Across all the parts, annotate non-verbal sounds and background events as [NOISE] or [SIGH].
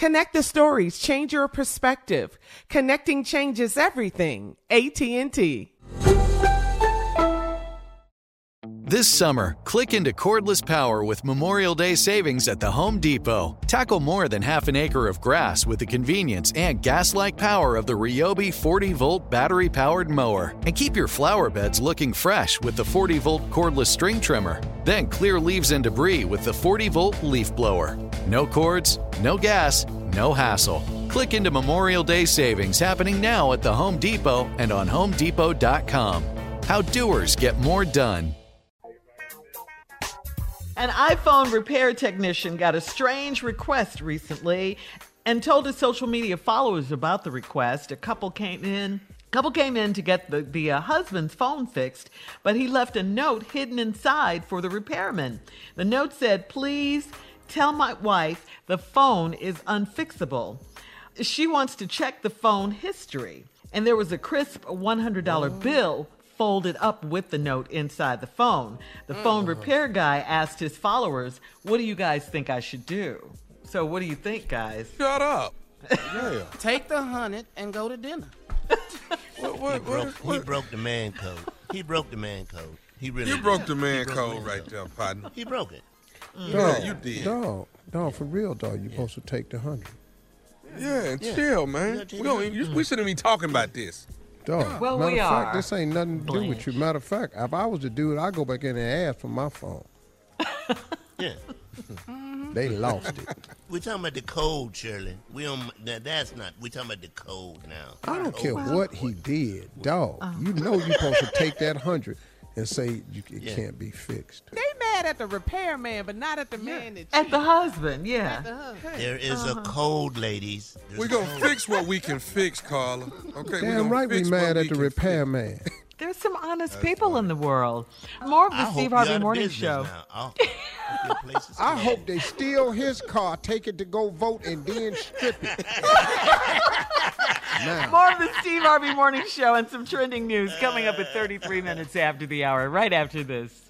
Connect the stories, change your perspective. Connecting changes everything. AT&T. This summer, click into cordless power with Memorial Day savings at the Home Depot. Tackle more than half an acre of grass with the convenience and gas like power of the Ryobi 40 volt battery powered mower. And keep your flower beds looking fresh with the 40 volt cordless string trimmer. Then clear leaves and debris with the 40 volt leaf blower. No cords, no gas, no hassle. Click into Memorial Day savings happening now at the Home Depot and on HomeDepot.com. How doers get more done. An iPhone repair technician got a strange request recently and told his social media followers about the request. A couple came in. Couple came in to get the, the uh, husband's phone fixed, but he left a note hidden inside for the repairman. The note said, Please tell my wife the phone is unfixable. She wants to check the phone history. And there was a crisp $100 bill folded up with the note inside the phone. The oh. phone repair guy asked his followers, What do you guys think I should do? So, what do you think, guys? Shut up. Yeah. [LAUGHS] Take the hundred and go to dinner. [LAUGHS] What, He broke, what, he broke the man code. He broke the man code. He really you did. broke the man broke code man right code. there, partner. He broke it. Mm. Yeah, you did. Dog, dog, for real, dog. You supposed to take the hundred. Yeah, and Yeah. chill, man. gotta We, don't, it. you, we shouldn't be talking about this. Dog. Well, matter we of fact, are. this ain't nothing to do with you. Matter of fact, if I was the dude, I'd go back in and ask for my phone. [LAUGHS] Yeah. Mm-hmm. They lost it. We're talking about the code, Shirley. We don't. That, that's not. We're talking about the code now. I don't The care code. what he did, dog. Uh-huh. You know you're supposed to take that hundred and say you, it Yeah. can't be fixed. They mad at the repairman, but not at the man that At the husband, yeah. There is Uh-huh. a code, ladies. There's We're a going to code. fix what we can fix, Carla. Okay, we Damn gonna right we fix mad at we the can repairman. [LAUGHS] There's some honest people in the world. More of I the hope Steve you Harvey out Morning business Show. now. I'll- your place is I closed. [LAUGHS] hope they steal his car, take it to go vote, and then strip it. [LAUGHS] now, More of the Steve Harvey Morning Show and some trending news coming up at 33 minutes after the hour, right after this.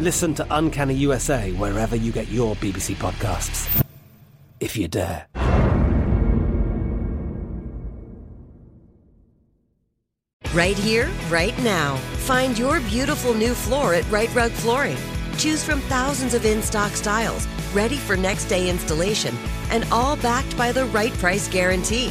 Listen to Uncanny USA wherever you get your BBC podcasts, if you dare. Right here, right now. Find your beautiful new floor at Rite Rug Flooring. Choose from thousands of in stock styles, ready for next day installation, and all backed by the right price guarantee.